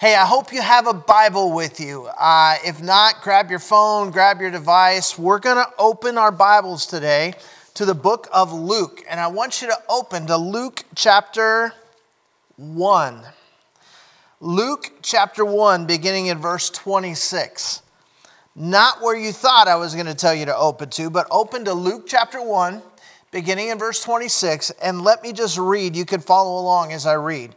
Hey, I hope you have a Bible with you. Uh, if not, grab your phone, grab your device. We're going to open our Bibles today to the book of Luke. And I want you to open to Luke chapter 1. Luke chapter 1, beginning in verse 26. Not where you thought I was going to tell you to open to, but open to Luke chapter 1, beginning in verse 26. And let me just read. You can follow along as I read.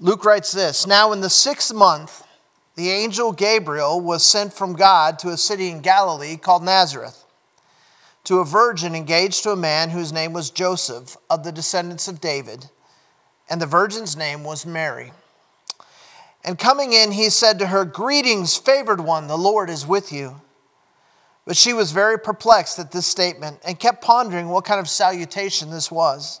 Luke writes this Now, in the sixth month, the angel Gabriel was sent from God to a city in Galilee called Nazareth to a virgin engaged to a man whose name was Joseph of the descendants of David, and the virgin's name was Mary. And coming in, he said to her, Greetings, favored one, the Lord is with you. But she was very perplexed at this statement and kept pondering what kind of salutation this was.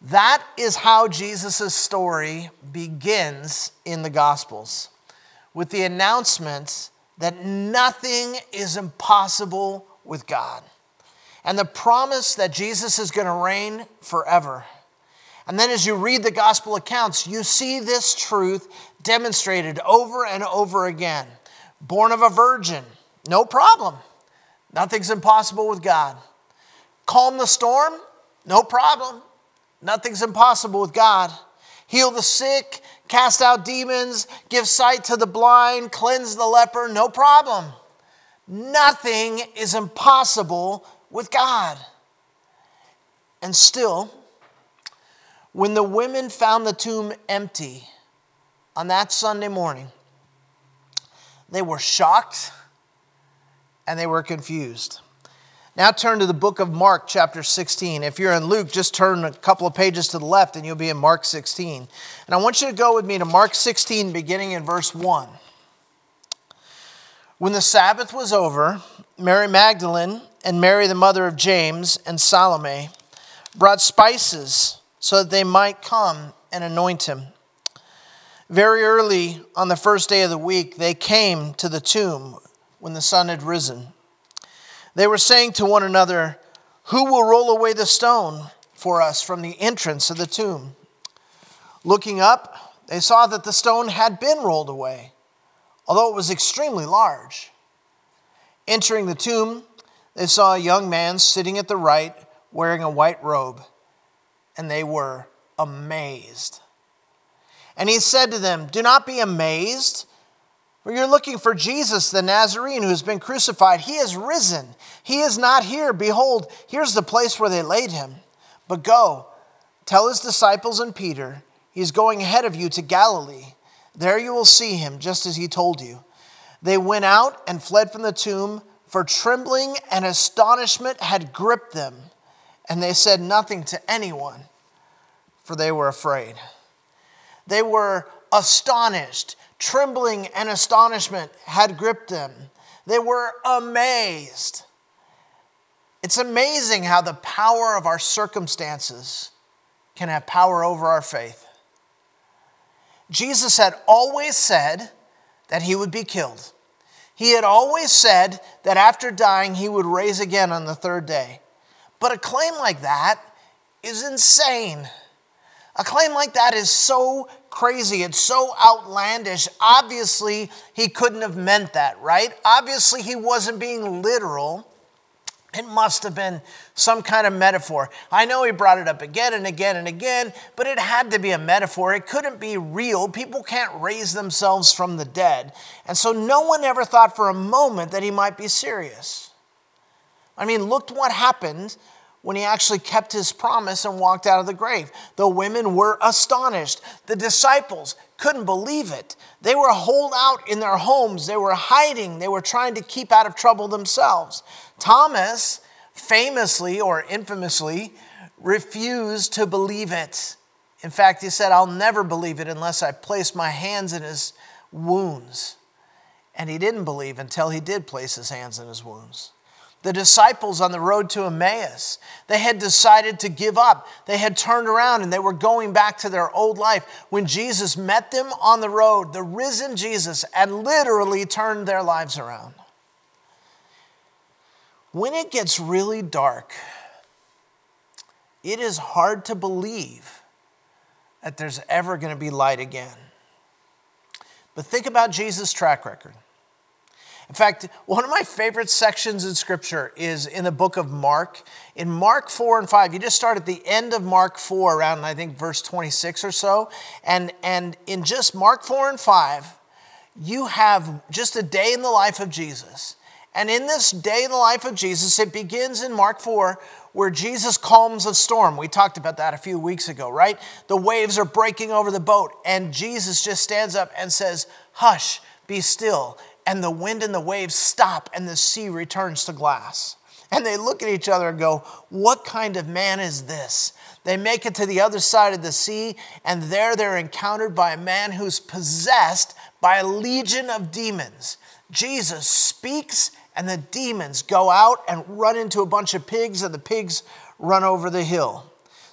That is how Jesus' story begins in the Gospels with the announcement that nothing is impossible with God and the promise that Jesus is going to reign forever. And then as you read the gospel accounts, you see this truth demonstrated over and over again. Born of a virgin, no problem. Nothing's impossible with God. Calm the storm, no problem. Nothing's impossible with God. Heal the sick, cast out demons, give sight to the blind, cleanse the leper, no problem. Nothing is impossible with God. And still, when the women found the tomb empty on that Sunday morning, they were shocked and they were confused. Now turn to the book of Mark, chapter 16. If you're in Luke, just turn a couple of pages to the left and you'll be in Mark 16. And I want you to go with me to Mark 16, beginning in verse 1. When the Sabbath was over, Mary Magdalene and Mary, the mother of James, and Salome brought spices so that they might come and anoint him. Very early on the first day of the week, they came to the tomb when the sun had risen. They were saying to one another, Who will roll away the stone for us from the entrance of the tomb? Looking up, they saw that the stone had been rolled away, although it was extremely large. Entering the tomb, they saw a young man sitting at the right wearing a white robe, and they were amazed. And he said to them, Do not be amazed. You're looking for Jesus, the Nazarene, who has been crucified. He is risen. He is not here. Behold, here's the place where they laid him. But go, tell his disciples and Peter, he is going ahead of you to Galilee. There you will see him, just as he told you. They went out and fled from the tomb, for trembling and astonishment had gripped them. And they said nothing to anyone, for they were afraid. They were astonished trembling and astonishment had gripped them. They were amazed. It's amazing how the power of our circumstances can have power over our faith. Jesus had always said that he would be killed. He had always said that after dying, he would raise again on the third day. But a claim like that is insane. A claim like that is so crazy. It's so outlandish. Obviously, he couldn't have meant that, right? Obviously, he wasn't being literal It must have been some kind of metaphor. I know he brought it up again and again and again, but it had to be a metaphor. It couldn't be real. People can't raise themselves from the dead. And so no one ever thought for a moment that he might be serious. I mean, look what happened when he actually kept his promise and walked out of the grave. The women were astonished. The disciples couldn't believe it. They were holed out in their homes, they were hiding, they were trying to keep out of trouble themselves. Thomas famously or infamously refused to believe it. In fact, he said, I'll never believe it unless I place my hands in his wounds. And he didn't believe until he did place his hands in his wounds. The disciples on the road to Emmaus, they had decided to give up. They had turned around and they were going back to their old life when Jesus met them on the road, the risen Jesus, and literally turned their lives around. When it gets really dark, it is hard to believe that there's ever going to be light again. But think about Jesus' track record. In fact, one of my favorite sections in Scripture is in the book of Mark. In Mark 4 and 5, you just start at the end of Mark 4, around I think verse 26 or so. And, and in just Mark 4 and 5, you have just a day in the life of Jesus. And in this day in the life of Jesus, it begins in Mark 4 where Jesus calms a storm. We talked about that a few weeks ago, right? The waves are breaking over the boat, and Jesus just stands up and says, Hush, be still and the wind and the waves stop, and the sea returns to glass. And they look at each other and go, What kind of man is this? They make it to the other side of the sea, and there they're encountered by a man who's possessed by a legion of demons. Jesus speaks, and the demons go out and run into a bunch of pigs, and the pigs run over the hill.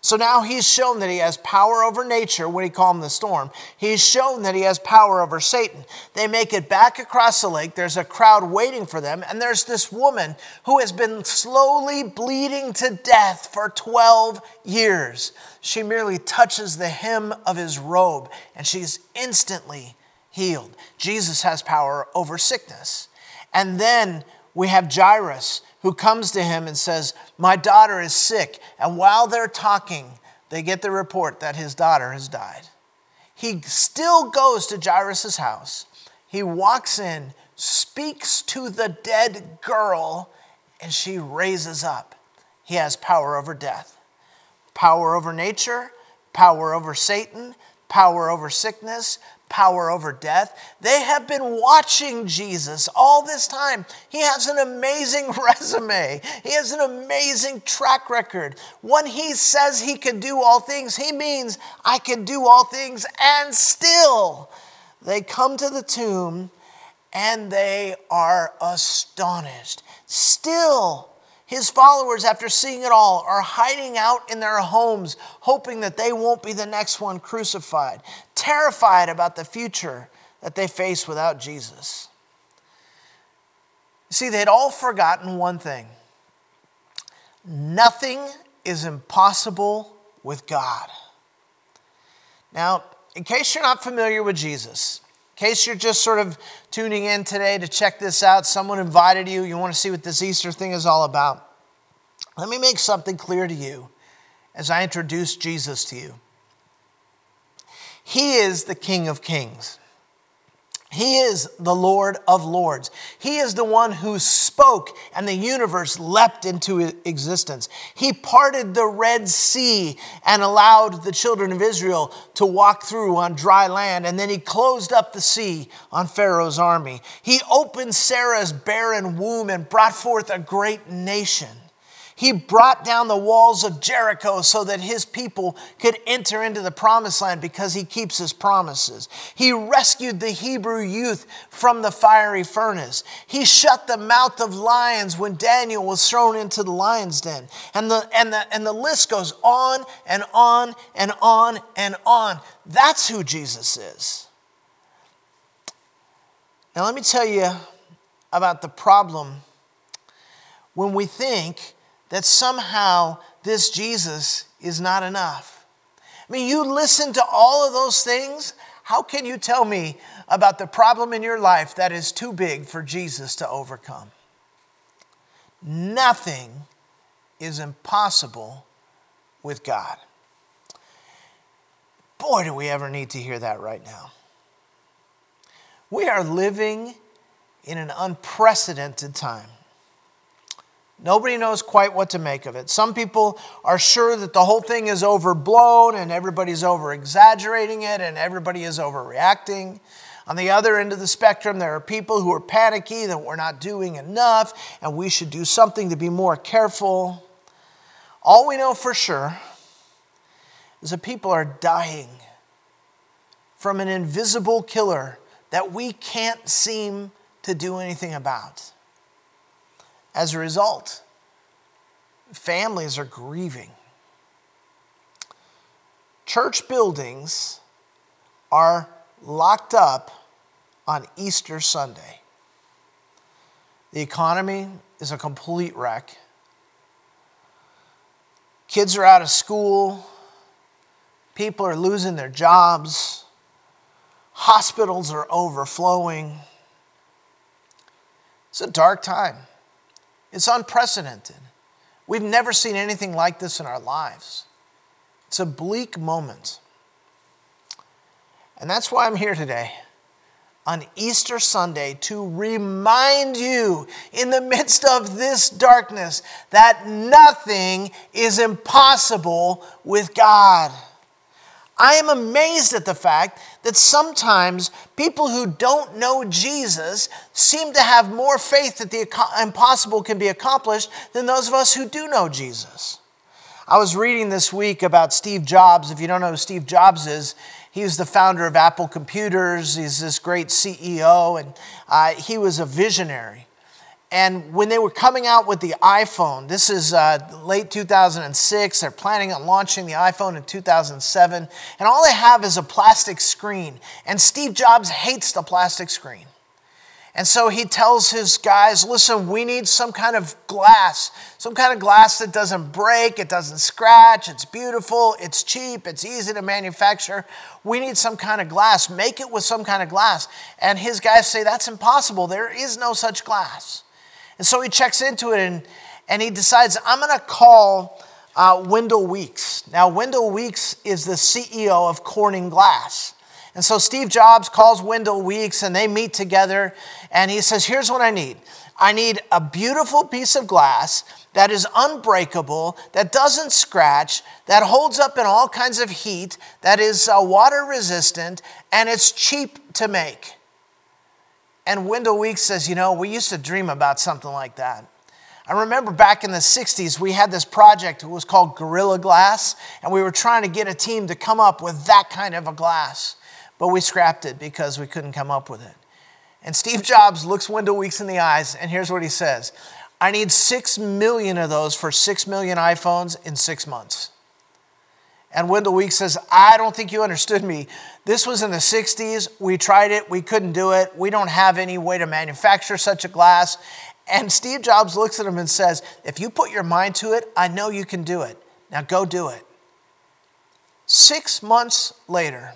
So now he's shown that he has power over nature when he calmed the storm. He's shown that he has power over Satan. They make it back across the lake. There's a crowd waiting for them, and there's this woman who has been slowly bleeding to death for 12 years. She merely touches the hem of his robe, and she's instantly healed. Jesus has power over sickness. And then we have Jairus who comes to him and says, My daughter is sick. And while they're talking, they get the report that his daughter has died. He still goes to Jairus' house. He walks in, speaks to the dead girl, and she raises up. He has power over death, power over nature, power over Satan, power over sickness, power over death. They have been watching Jesus all this time. He has an amazing resume, he has an amazing track record. When he says he can do all things, he means I can do all things, and still they come to the tomb and they are astonished. Still, his followers, after seeing it all, are hiding out in their homes, hoping that they won't be the next one crucified, terrified about the future that they face without Jesus. See, they'd all forgotten one thing nothing is impossible with God. Now, in case you're not familiar with Jesus, in case you're just sort of tuning in today to check this out, someone invited you, you want to see what this Easter thing is all about. Let me make something clear to you as I introduce Jesus to you. He is the King of Kings. He is the Lord of Lords. He is the one who spoke and the universe leapt into existence. He parted the Red Sea and allowed the children of Israel to walk through on dry land, and then he closed up the sea on Pharaoh's army. He opened Sarah's barren womb and brought forth a great nation. He brought down the walls of Jericho so that his people could enter into the promised land because he keeps his promises. He rescued the Hebrew youth from the fiery furnace. He shut the mouth of lions when Daniel was thrown into the lion's den. And the, and the, and the list goes on and on and on and on. That's who Jesus is. Now, let me tell you about the problem when we think that somehow this Jesus is not enough. I mean, you listen to all of those things. How can you tell me about the problem in your life that is too big for Jesus to overcome? Nothing is impossible with God. Boy, do we ever need to hear that right now. We are living in an unprecedented time. Nobody knows quite what to make of it. Some people are sure that the whole thing is overblown and everybody's over exaggerating it and everybody is overreacting. On the other end of the spectrum, there are people who are panicky that we're not doing enough and we should do something to be more careful. All we know for sure is that people are dying from an invisible killer that we can't seem to do anything about. As a result, families are grieving. Church buildings are locked up on Easter Sunday. The economy is a complete wreck. Kids are out of school. People are losing their jobs. Hospitals are overflowing. It's a dark time. It's unprecedented. We've never seen anything like this in our lives. It's a bleak moment. And that's why I'm here today on Easter Sunday to remind you in the midst of this darkness that nothing is impossible with God. I am amazed at the fact that sometimes people who don't know Jesus seem to have more faith that the impossible can be accomplished than those of us who do know Jesus. I was reading this week about Steve Jobs. If you don't know who Steve Jobs is, he was the founder of Apple Computers. He's this great CEO, and uh, he was a visionary. And when they were coming out with the iPhone, this is uh, late 2006, they're planning on launching the iPhone in 2007, and all they have is a plastic screen. And Steve Jobs hates the plastic screen. And so he tells his guys, listen, we need some kind of glass, some kind of glass that doesn't break, it doesn't scratch, it's beautiful, it's cheap, it's easy to manufacture. We need some kind of glass. Make it with some kind of glass. And his guys say, that's impossible. There is no such glass. And so he checks into it and, and he decides, I'm going to call uh, Wendell Weeks. Now, Wendell Weeks is the CEO of Corning Glass. And so Steve Jobs calls Wendell Weeks and they meet together and he says, Here's what I need I need a beautiful piece of glass that is unbreakable, that doesn't scratch, that holds up in all kinds of heat, that is uh, water resistant, and it's cheap to make. And Wendell Weeks says, You know, we used to dream about something like that. I remember back in the 60s, we had this project, it was called Gorilla Glass, and we were trying to get a team to come up with that kind of a glass. But we scrapped it because we couldn't come up with it. And Steve Jobs looks Wendell Weeks in the eyes, and here's what he says I need six million of those for six million iPhones in six months. And Wendell Weeks says, I don't think you understood me. This was in the 60s. We tried it. We couldn't do it. We don't have any way to manufacture such a glass. And Steve Jobs looks at him and says, If you put your mind to it, I know you can do it. Now go do it. Six months later,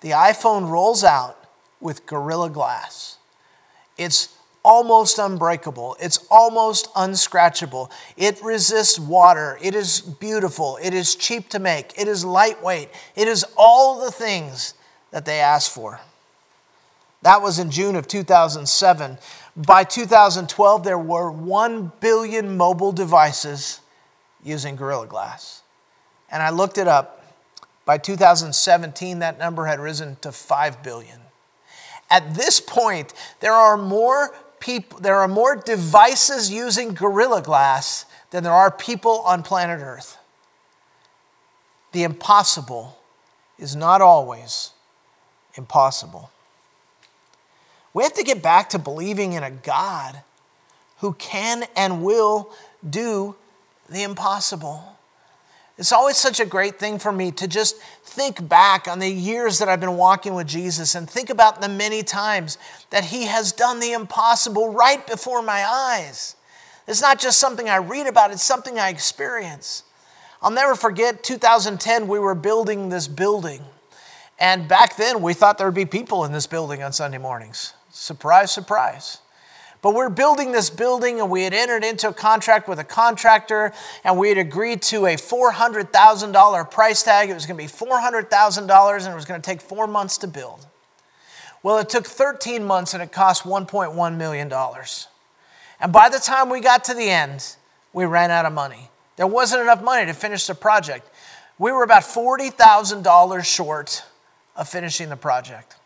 the iPhone rolls out with Gorilla Glass. It's almost unbreakable. It's almost unscratchable. It resists water. It is beautiful. It is cheap to make. It is lightweight. It is all the things that they asked for. That was in June of 2007. By 2012, there were 1 billion mobile devices using Gorilla Glass. And I looked it up. By 2017, that number had risen to 5 billion. At this point, there are more people, there are more devices using Gorilla Glass than there are people on planet Earth. The impossible is not always impossible. We have to get back to believing in a God who can and will do the impossible. It's always such a great thing for me to just think back on the years that I've been walking with Jesus and think about the many times that He has done the impossible right before my eyes. It's not just something I read about, it's something I experience. I'll never forget 2010, we were building this building. And back then, we thought there would be people in this building on Sunday mornings. Surprise, surprise. But we're building this building, and we had entered into a contract with a contractor, and we had agreed to a $400,000 price tag. It was going to be $400,000, and it was going to take four months to build. Well, it took 13 months, and it cost $1.1 million. And by the time we got to the end, we ran out of money. There wasn't enough money to finish the project. We were about $40,000 short of finishing the project.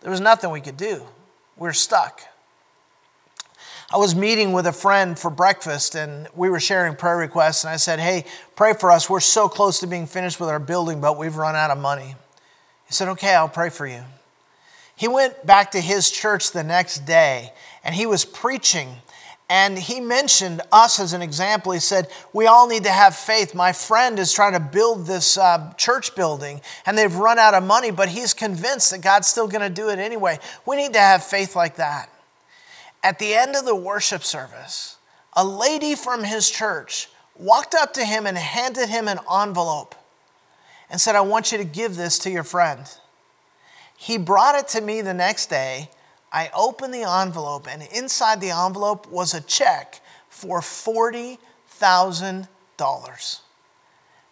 There was nothing we could do. We were stuck. I was meeting with a friend for breakfast and we were sharing prayer requests. And I said, Hey, pray for us. We're so close to being finished with our building, but we've run out of money. He said, Okay, I'll pray for you. He went back to his church the next day and he was preaching and he mentioned us as an example. He said, We all need to have faith. My friend is trying to build this uh, church building, and they've run out of money, but he's convinced that God's still going to do it anyway. We need to have faith like that. At the end of the worship service, a lady from his church walked up to him and handed him an envelope and said, I want you to give this to your friend. He brought it to me the next day I opened the envelope, and inside the envelope was a check for $40,000.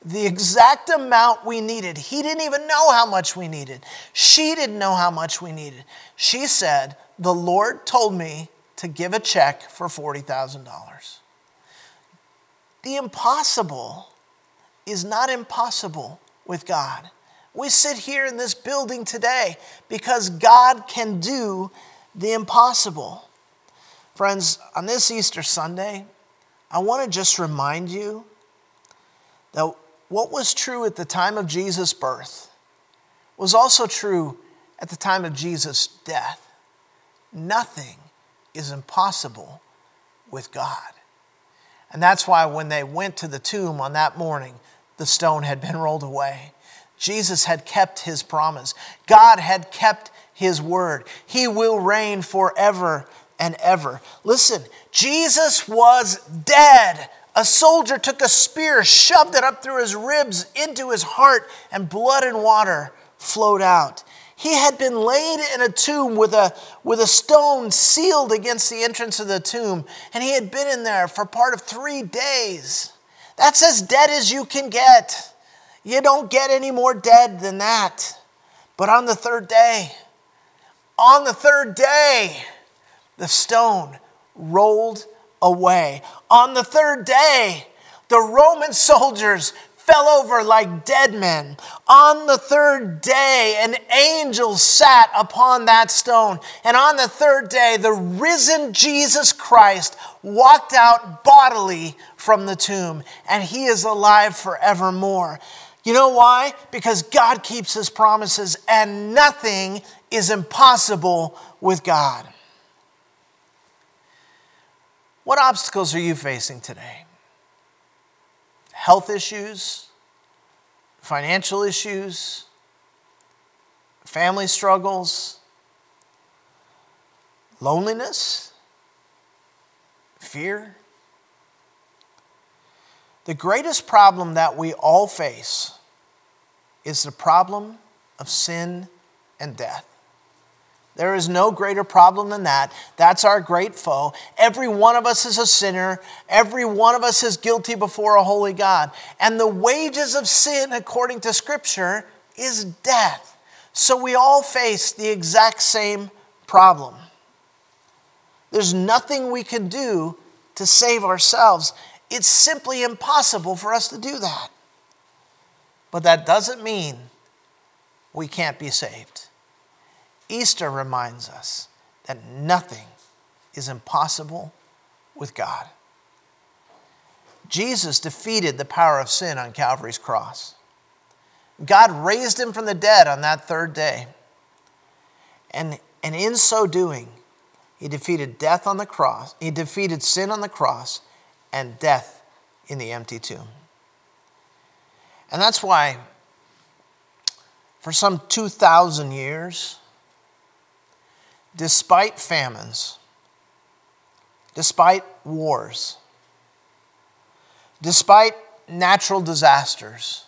The exact amount we needed. He didn't even know how much we needed. She didn't know how much we needed. She said, The Lord told me to give a check for $40,000. The impossible is not impossible with God. We sit here in this building today because God can do the impossible. Friends, on this Easter Sunday, I want to just remind you that what was true at the time of Jesus' birth was also true at the time of Jesus' death. Nothing is impossible with God. And that's why when they went to the tomb on that morning, the stone had been rolled away. Jesus had kept his promise. God had kept his word. He will reign forever and ever. Listen, Jesus was dead. A soldier took a spear, shoved it up through his ribs into his heart, and blood and water flowed out. He had been laid in a tomb with a, with a stone sealed against the entrance of the tomb, and he had been in there for part of three days. That's as dead as you can get. You don't get any more dead than that. But on the third day, on the third day, the stone rolled away. On the third day, the Roman soldiers fell over like dead men. On the third day, an angel sat upon that stone. And on the third day, the risen Jesus Christ walked out bodily from the tomb, and he is alive forevermore. You know why? Because God keeps his promises, and nothing is impossible with God. What obstacles are you facing today? Health issues, financial issues, family struggles, loneliness, fear. The greatest problem that we all face is the problem of sin and death. There is no greater problem than that. That's our great foe. Every one of us is a sinner. Every one of us is guilty before a holy God. And the wages of sin, according to Scripture, is death. So we all face the exact same problem. There's nothing we can do to save ourselves. It's simply impossible for us to do that. But that doesn't mean we can't be saved. Easter reminds us that nothing is impossible with God. Jesus defeated the power of sin on Calvary's cross. God raised him from the dead on that third day. And, and in so doing, he defeated death on the cross, he defeated sin on the cross, and death in the empty tomb. And that's why, for some 2,000 years, despite famines, despite wars, despite natural disasters,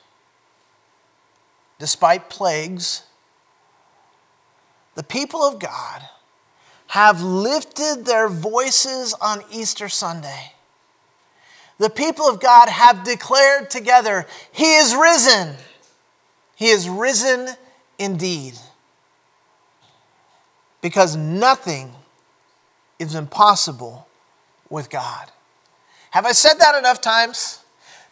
despite plagues, the people of God have lifted their voices on Easter Sunday. The people of God have declared together, He is risen. He is risen indeed. Because nothing is impossible with God. Have I said that enough times?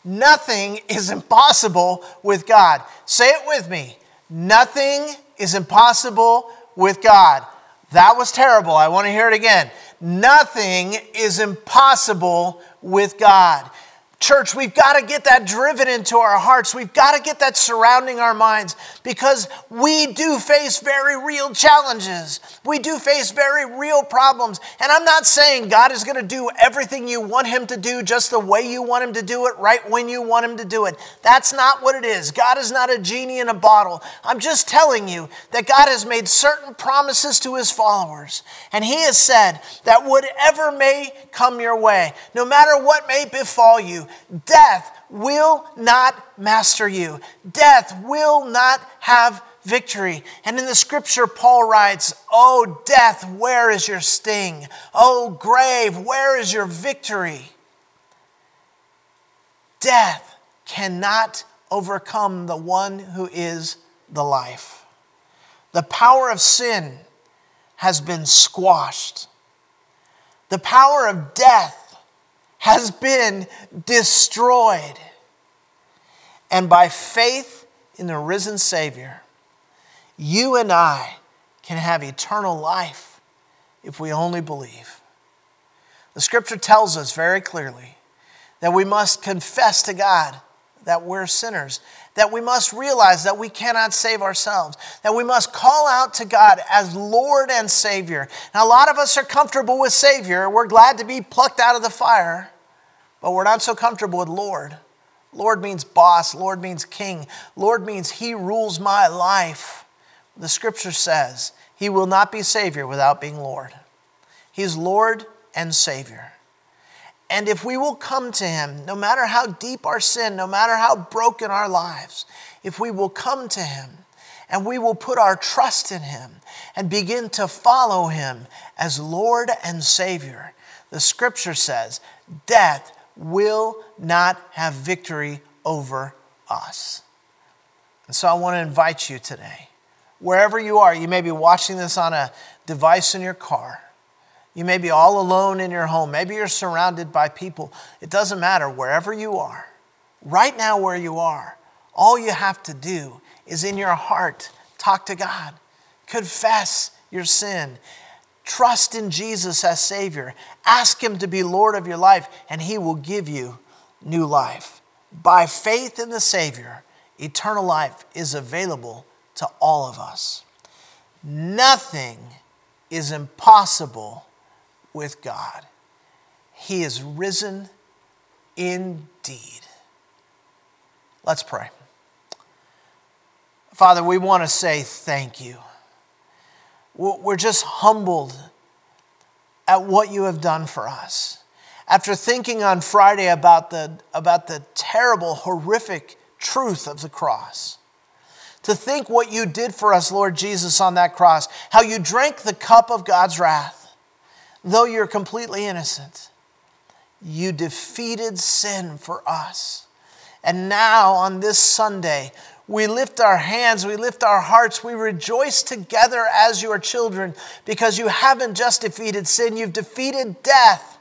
Nothing is impossible with God. Say it with me. Nothing is impossible with God. That was terrible. I want to hear it again. Nothing is impossible with God. Church, we've got to get that driven into our hearts. We've got to get that surrounding our minds because we do face very real challenges. We do face very real problems. And I'm not saying God is going to do everything you want Him to do just the way you want Him to do it, right when you want Him to do it. That's not what it is. God is not a genie in a bottle. I'm just telling you that God has made certain promises to His followers. And He has said that whatever may come your way, no matter what may befall death will not master you. Death will not have victory. And in the scripture, Paul writes, Oh, death, where is your sting? Oh, grave, where is your victory? Death cannot overcome the one who is the life. The power of sin has been squashed. The power of death has been destroyed. And by faith in the risen Savior, you and I can have eternal life if we only believe. The scripture tells us very clearly that we must confess to God that we're sinners, that we must realize that we cannot save ourselves, that we must call out to God as Lord and Savior. Now, a lot of us are comfortable with Savior. We're glad to be plucked out of the fire. But we're not so comfortable with Lord. Lord means boss, Lord means king, Lord means he rules my life. The scripture says he will not be Savior without being Lord. He's Lord and Savior. And if we will come to him, no matter how deep our sin, no matter how broken our lives, if we will come to him and we will put our trust in him and begin to follow him as Lord and Savior, the scripture says, death will not have victory over us. And so I want to invite you today, wherever you are, you may be watching this on a device in your car. You may be all alone in your home. Maybe you're surrounded by people. It doesn't matter, wherever you are, right now, where you are, all you have to do is in your heart talk to God, confess your sin, Trust in Jesus as Savior. Ask Him to be Lord of your life, and He will give you new life. By faith in the Savior, eternal life is available to all of us. Nothing is impossible with God. He is risen indeed. Let's pray. Father, we want to say thank you. We're just humbled at what you have done for us. After thinking on Friday about the, about the terrible, horrific truth of the cross, to think what you did for us, Lord Jesus, on that cross, how you drank the cup of God's wrath, though you're completely innocent. You defeated sin for us. And now, on this Sunday, we lift our hands, we lift our hearts, we rejoice together as your children because you haven't just defeated sin, you've defeated death.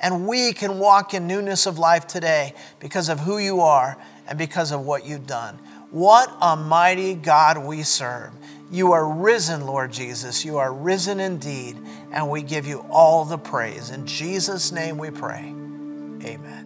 And we can walk in newness of life today because of who you are and because of what you've done. What a mighty God we serve. You are risen, Lord Jesus. You are risen indeed. And we give you all the praise. In Jesus' name we pray. Amen.